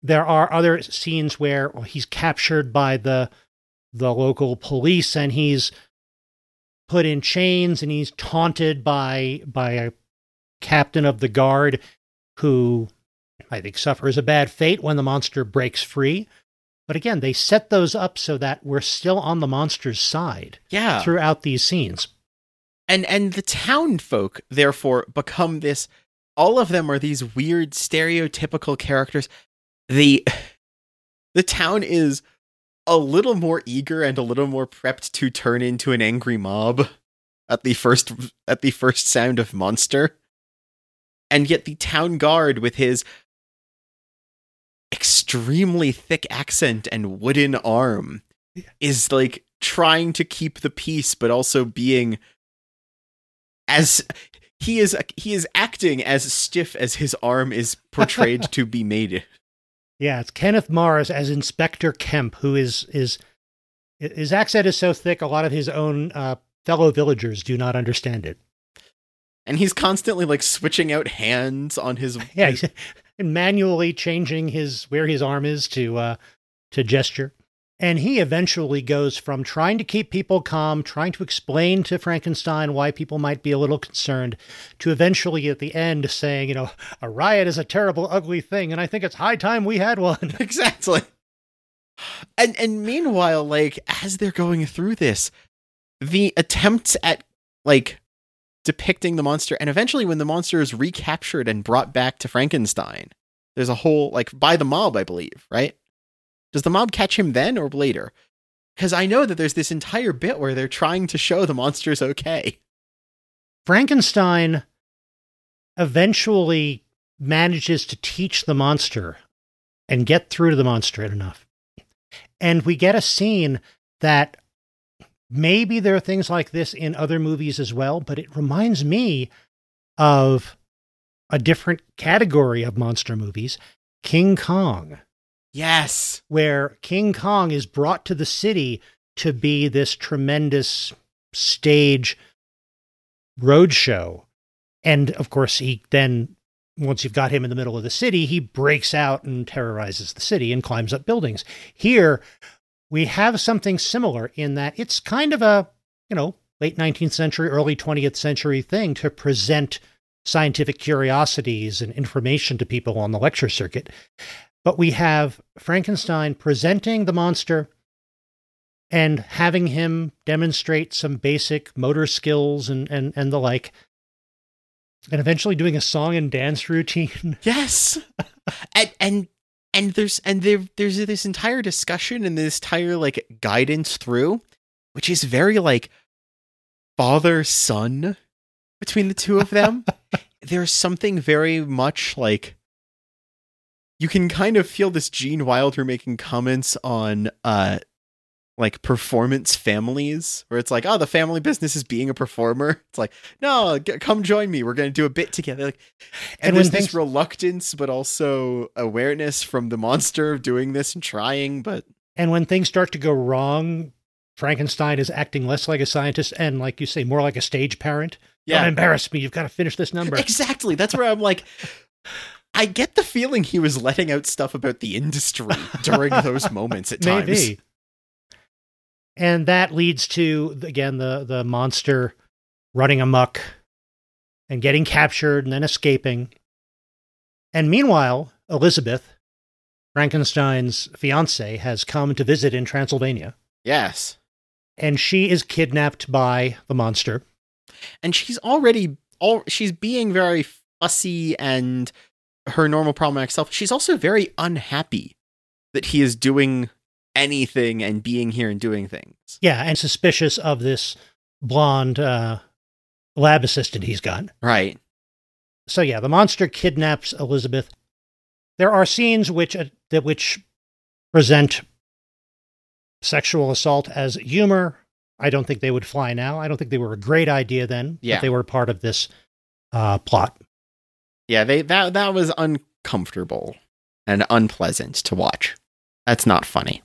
There are other scenes where he's captured by the the local police and he's put in chains and he's taunted by by a captain of the guard who I think suffers a bad fate when the monster breaks free. But again, they set those up so that we're still on the monster's side yeah throughout these scenes. and and the town folk therefore become this all of them are these weird stereotypical characters the the town is a little more eager and a little more prepped to turn into an angry mob at the first at the first sound of monster and yet the town guard with his extremely thick accent and wooden arm is like trying to keep the peace but also being as he is he is acting as stiff as his arm is portrayed to be made. Yeah, it's Kenneth Mars as Inspector Kemp, who is is his accent is so thick, a lot of his own uh, fellow villagers do not understand it. And he's constantly like switching out hands on his Yeah, he's manually changing his where his arm is to uh, to gesture. And he eventually goes from trying to keep people calm, trying to explain to Frankenstein why people might be a little concerned, to eventually at the end saying, you know, a riot is a terrible, ugly thing, and I think it's high time we had one. exactly. And and meanwhile, like as they're going through this, the attempts at like depicting the monster and eventually when the monster is recaptured and brought back to Frankenstein. There's a whole like by the mob, I believe, right? Does the mob catch him then or later? Because I know that there's this entire bit where they're trying to show the monster's okay. Frankenstein eventually manages to teach the monster and get through to the monster enough. And we get a scene that maybe there are things like this in other movies as well, but it reminds me of a different category of monster movies King Kong, Yes. where King Kong is brought to the city to be this tremendous stage roadshow. And of course, he then, once you've got him in the middle of the city, he breaks out and terrorizes the city and climbs up buildings. Here, we have something similar in that it's kind of a, you know, late 19th century, early 20th century thing to present scientific curiosities and information to people on the lecture circuit. But we have Frankenstein presenting the monster and having him demonstrate some basic motor skills and, and, and the like, and eventually doing a song and dance routine. Yes. and and and there's and there there's this entire discussion and this entire like guidance through, which is very like father son between the two of them. there's something very much like you can kind of feel this Gene Wilder making comments on uh like performance families where it's like oh the family business is being a performer it's like no g- come join me we're going to do a bit together like and, And there's when this reluctance but also awareness from the monster of doing this and trying but And when things start to go wrong, Frankenstein is acting less like a scientist and, like you say, more like a stage parent. Don't yeah embarrass me. You've got to finish this number. exactly that's where i'm like i get the feeling he was letting out stuff about the industry during those moments at times Maybe. And that leads to again the the monster running amok and getting captured and then escaping. And meanwhile, Elizabeth, Frankenstein's fiance, has come to visit in Transylvania, yes and she is kidnapped by the monster. and she's already all she's being very fussy and her normal problematic self she's also very unhappy that he is doing anything and being here and doing things Yeah, and suspicious of this blonde uh, lab assistant he's got. right So yeah, the monster kidnaps Elizabeth. There are scenes which uh, that which present sexual assault as humor. I don't think they would fly now. I don't think they were a great idea then. Yeah. they were part of this uh, plot. Yeah they that that was uncomfortable and unpleasant to watch that's not funny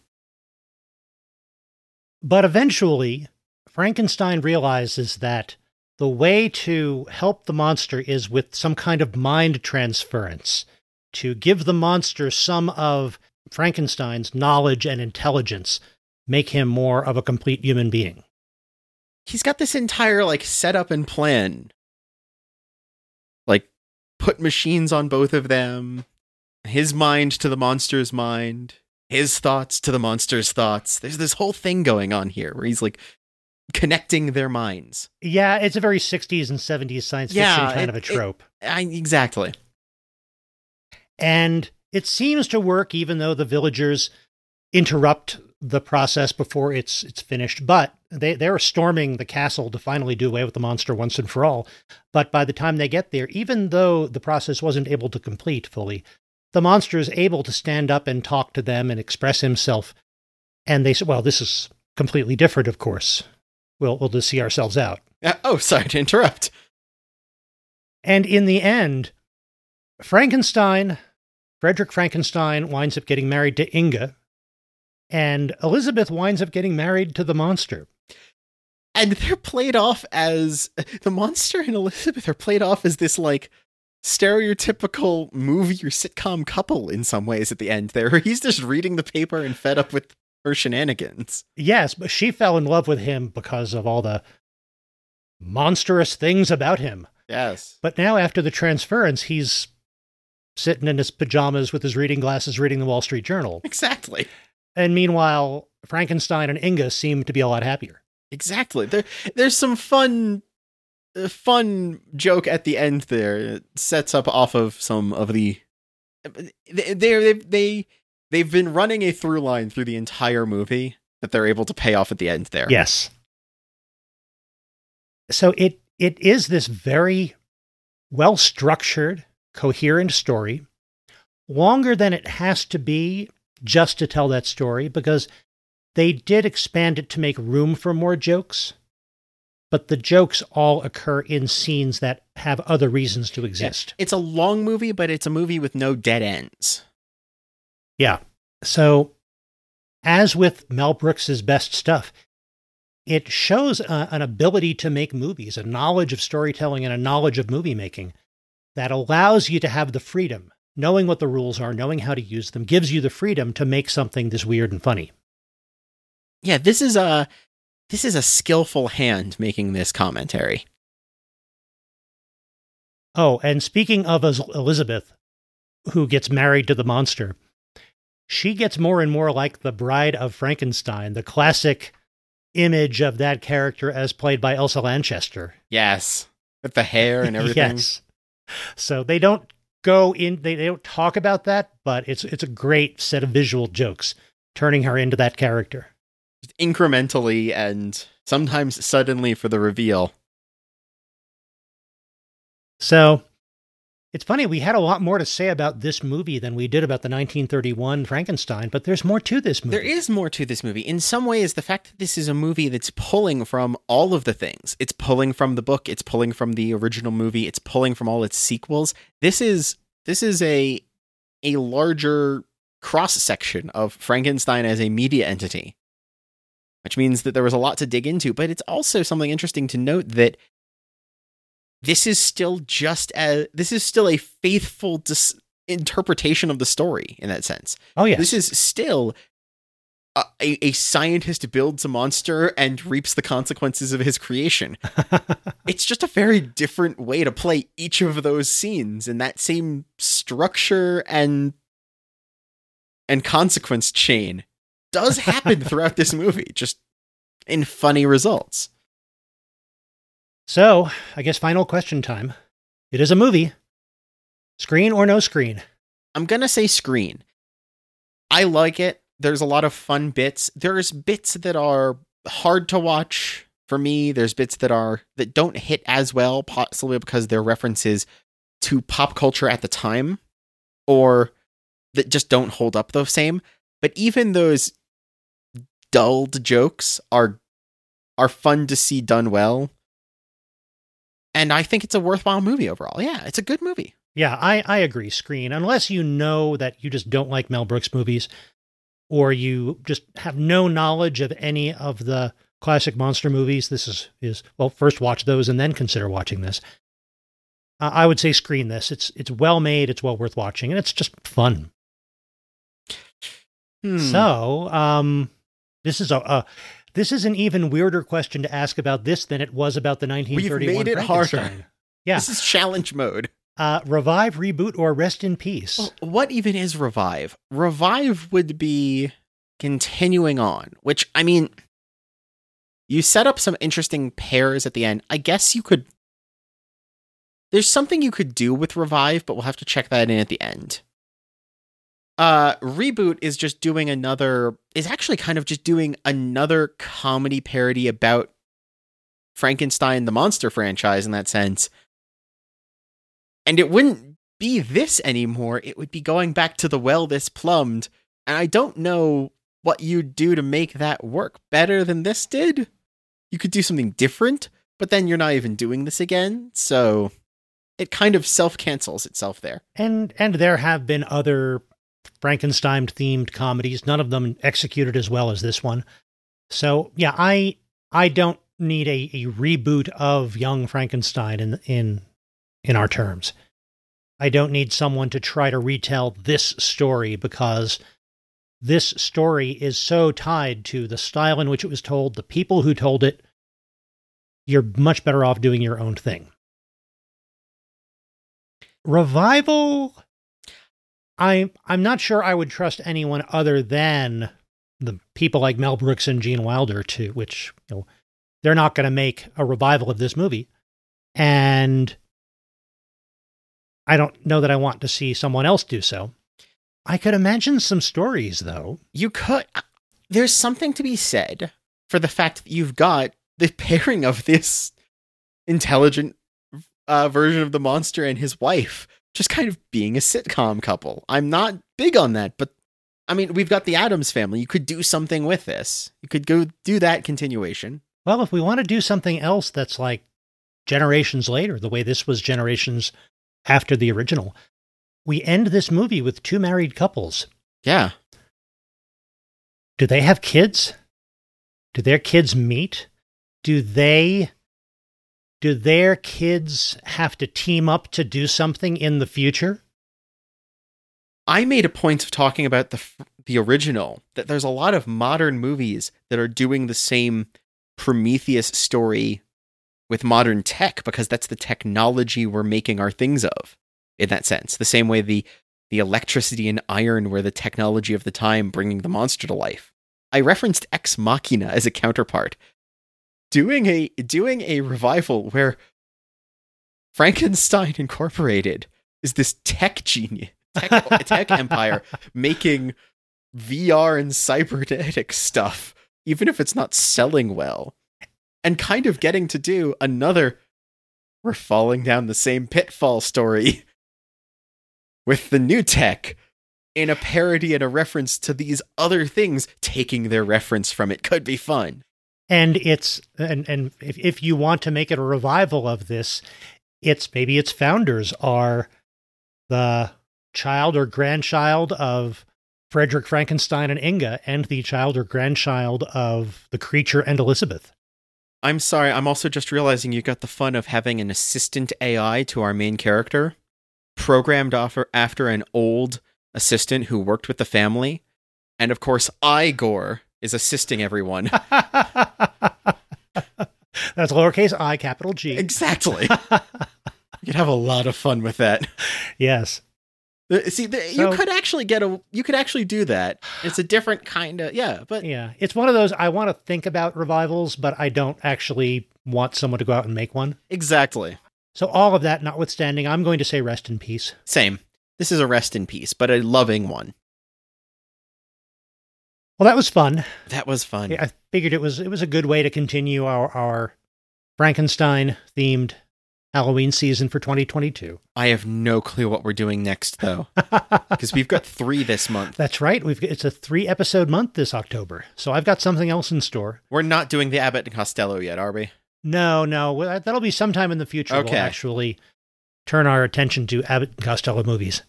But eventually, Frankenstein realizes that the way to help the monster is with some kind of mind transference, to give the monster some of Frankenstein's knowledge and intelligence, make him more of a complete human being. he's got this entire like setup and plan put machines on both of them his mind to the monster's mind his thoughts to the monster's thoughts there's this whole thing going on here where he's like connecting their minds Yeah, it's a very 60s and 70s science fiction Yeah, kind it- of a it- trope. I, exactly And it seems to work even though the villagers interrupt the process before it's it's finished. But they, they're storming the castle to finally do away with the monster once and for all. But by the time they get there, even though the process wasn't able to complete fully, the monster is able to stand up and talk to them and express himself. And they say, well, this is completely different, of course. We'll, we'll just see ourselves out. Uh, oh sorry to interrupt And in the end, Frankenstein, Frederick Frankenstein, winds up getting married to Inga, and Elizabeth winds up getting married to the monster. and they're played off as the monster and elizabeth are played off as this like stereotypical movie or sitcom couple in some ways at the end there he's just reading the paper and fed up with her shenanigans Yes, but she fell in love with him because of all the monstrous things about him. yes But now, after the transference, he's sitting in his pajamas with his reading glasses reading the Wall Street Journal. exactly And meanwhile, Frankenstein and Inga seem to be a lot happier. exactly there there's some fun uh, fun joke at the end there it sets up off of some of the uh, they they they they've been running a through line through the entire movie that they're able to pay off at the end there. Yes. So it it is this very well structured, coherent story, longer than it has to be just to tell that story because they did expand it to make room for more jokes. But the jokes all occur in scenes that have other reasons to exist. It's a long movie, but it's a movie with no dead ends. Yeah. So, as with Mel Brooks's best stuff, it shows a, an ability to make movies, a knowledge of storytelling and a knowledge of movie making that allows you to have the freedom, knowing what the rules are, knowing how to use them, gives you the freedom to make something this weird and funny. Yeah, this is a this is a skillful hand making this commentary. Oh, and speaking of Elizabeth, who gets married to the monster, she gets more and more like the bride of Frankenstein, the classic image of that character as played by Elsa Lanchester. Yes, with the hair and everything. yes. So they don't go in they, they don't talk about that, but it's it's a great set of visual jokes turning her into that character. Incrementally and sometimes suddenly for the reveal. So it's funny, we had a lot more to say about this movie than we did about the 1931 Frankenstein, but there's more to this movie. There is more to this movie. In some ways, the fact that this is a movie that's pulling from all of the things it's pulling from the book, it's pulling from the original movie, it's pulling from all its sequels. This is this is a a larger cross section of Frankenstein as a media entity, which means that there was a lot to dig into. But it's also something interesting to note that this is still just as this is still a faithful dis- interpretation of the story in that sense. Oh yeah, this is still a, a, a scientist builds a monster and reaps the consequences of his creation. it's just a very different way to play each of those scenes, and that same structure and and consequence chain does happen throughout this movie, just in funny results. So, I guess final question time. It is a movie. Screen or no screen? I'm going to say screen. I like it. There's a lot of fun bits. There's bits that are hard to watch for me. There's bits that are that don't hit as well possibly because they're references to pop culture at the time or that just don't hold up the same. But even those dulled jokes are are fun to see done well and I think it's a worthwhile movie overall. Yeah, it's a good movie. Yeah, I, I agree. Screen, unless you know that you just don't like Mel Brooks movies, or you just have no knowledge of any of the classic monster movies. This is is well, first watch those and then consider watching this. Uh, I would say screen this. It's it's well made. It's well worth watching, and it's just fun. Hmm. So, um, this is a, a this is an even weirder question to ask about this than it was about the 1931 We've made it harder. Yeah. This is challenge mode. Uh, revive, reboot, or rest in peace. Well, what even is revive? Revive would be continuing on, which, I mean, you set up some interesting pairs at the end. I guess you could. There's something you could do with revive, but we'll have to check that in at the end uh reboot is just doing another is actually kind of just doing another comedy parody about Frankenstein the monster franchise in that sense. And it wouldn't be this anymore. It would be going back to the well this plumbed. And I don't know what you'd do to make that work better than this did. You could do something different, but then you're not even doing this again. So it kind of self cancels itself there. And and there have been other Frankenstein themed comedies, none of them executed as well as this one. So yeah, I I don't need a, a reboot of Young Frankenstein in in in our terms. I don't need someone to try to retell this story because this story is so tied to the style in which it was told, the people who told it. You're much better off doing your own thing. Revival I I'm not sure I would trust anyone other than the people like Mel Brooks and Gene Wilder to which you know they're not going to make a revival of this movie. And I don't know that I want to see someone else do so. I could imagine some stories, though. You could. There's something to be said for the fact that you've got the pairing of this intelligent uh, version of the monster and his wife just kind of being a sitcom couple. I'm not big on that, but I mean, we've got the Addams family. You could do something with this. You could go do that continuation. Well, if we want to do something else that's like generations later, the way this was generations after the original, we end this movie with two married couples. Yeah. Do they have kids? Do their kids meet? Do they do their kids have to team up to do something in the future? I made a point of talking about the the original that there's a lot of modern movies that are doing the same Prometheus story with modern tech because that's the technology we're making our things of in that sense the same way the the electricity and iron were the technology of the time bringing the monster to life i referenced ex machina as a counterpart doing a doing a revival where frankenstein incorporated is this tech genius tech, tech empire making vr and cybernetic stuff even if it's not selling well and kind of getting to do another we're falling down the same pitfall story with the new tech in a parody and a reference to these other things taking their reference from it could be fun and it's and and if, if you want to make it a revival of this it's maybe its founders are the child or grandchild of Frederick Frankenstein and Inga and the child or grandchild of the creature and Elizabeth. I'm sorry, I'm also just realizing you got the fun of having an assistant AI to our main character, programmed after, after an old assistant who worked with the family. And of course, Igor is assisting everyone. That's lowercase i, capital G. exactly. you could have a lot of fun with that. yes. Uh, See, the, So- you could actually get a, you could actually do that. It's a different kind of, yeah, but Yeah. It's one of those I want to think about revivals, but I don't actually want someone to go out and make one. exactly. So, all of that notwithstanding, I'm going to say rest in peace. Same. This is a rest in peace, but a loving one. Well, that was fun. That was fun. Yeah, I figured it was it was a good way to continue our our Frankenstein themed Halloween season for 2022. I have no clue what we're doing next, though, because we've got three this month. That's right. We've it's a three episode month this October, so I've got something else in store. We're not doing the Abbott and Costello yet, are we? No, no, that'll be sometime in the future. Okay. We'll actually turn our attention to Abbott and Costello movies,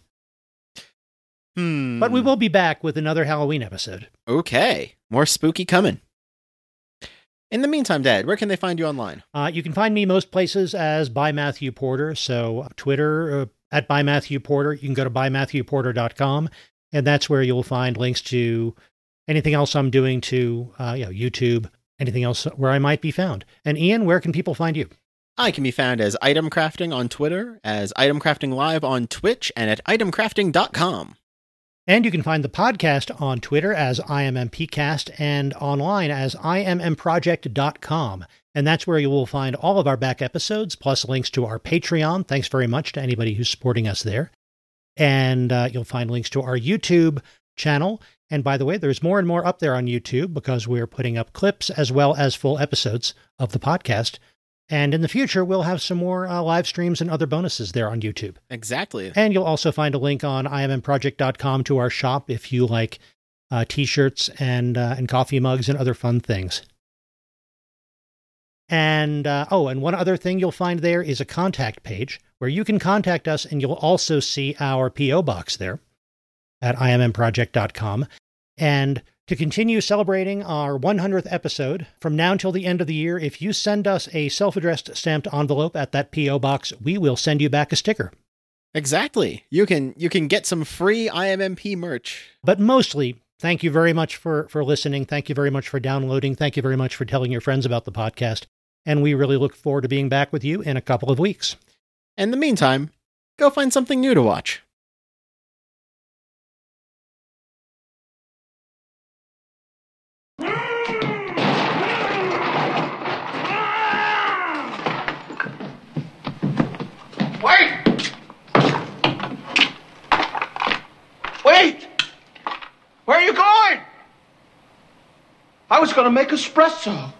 Hmm. but we will be back with another Halloween episode. Okay. More spooky coming. In the meantime, Dad, where can they find you online? Uh, you can find me most places as by Matthew Porter. So Twitter uh, at by Matthew Porter. You can go to bymatthewporter.com, and that's where you'll find links to anything else I'm doing to uh, you know YouTube, anything else where I might be found. And Ian, where can people find you? I can be found as Item Crafting on Twitter, as Item Crafting Live on Twitch, and at itemcrafting.com. And you can find the podcast on Twitter as IMMPcast and online as IMMproject.com. And that's where you will find all of our back episodes, plus links to our Patreon. Thanks very much to anybody who's supporting us there. And uh, you'll find links to our YouTube channel. And by the way, there's more and more up there on YouTube because we're putting up clips as well as full episodes of the podcast. And in the future, we'll have some more uh, live streams and other bonuses there on YouTube. Exactly. And you'll also find a link on immproject.com to our shop if you like uh, t-shirts and uh, and coffee mugs and other fun things. And uh, oh, and one other thing you'll find there is a contact page where you can contact us, and you'll also see our PO box there at immproject.com. And to continue celebrating our 100th episode, from now until the end of the year, if you send us a self addressed stamped envelope at that PO box, we will send you back a sticker. Exactly. You can you can get some free IMMP merch. But mostly, thank you very much for, for listening. Thank you very much for downloading. Thank you very much for telling your friends about the podcast. And we really look forward to being back with you in a couple of weeks. In the meantime, go find something new to watch. Where are you going? I was going to make espresso.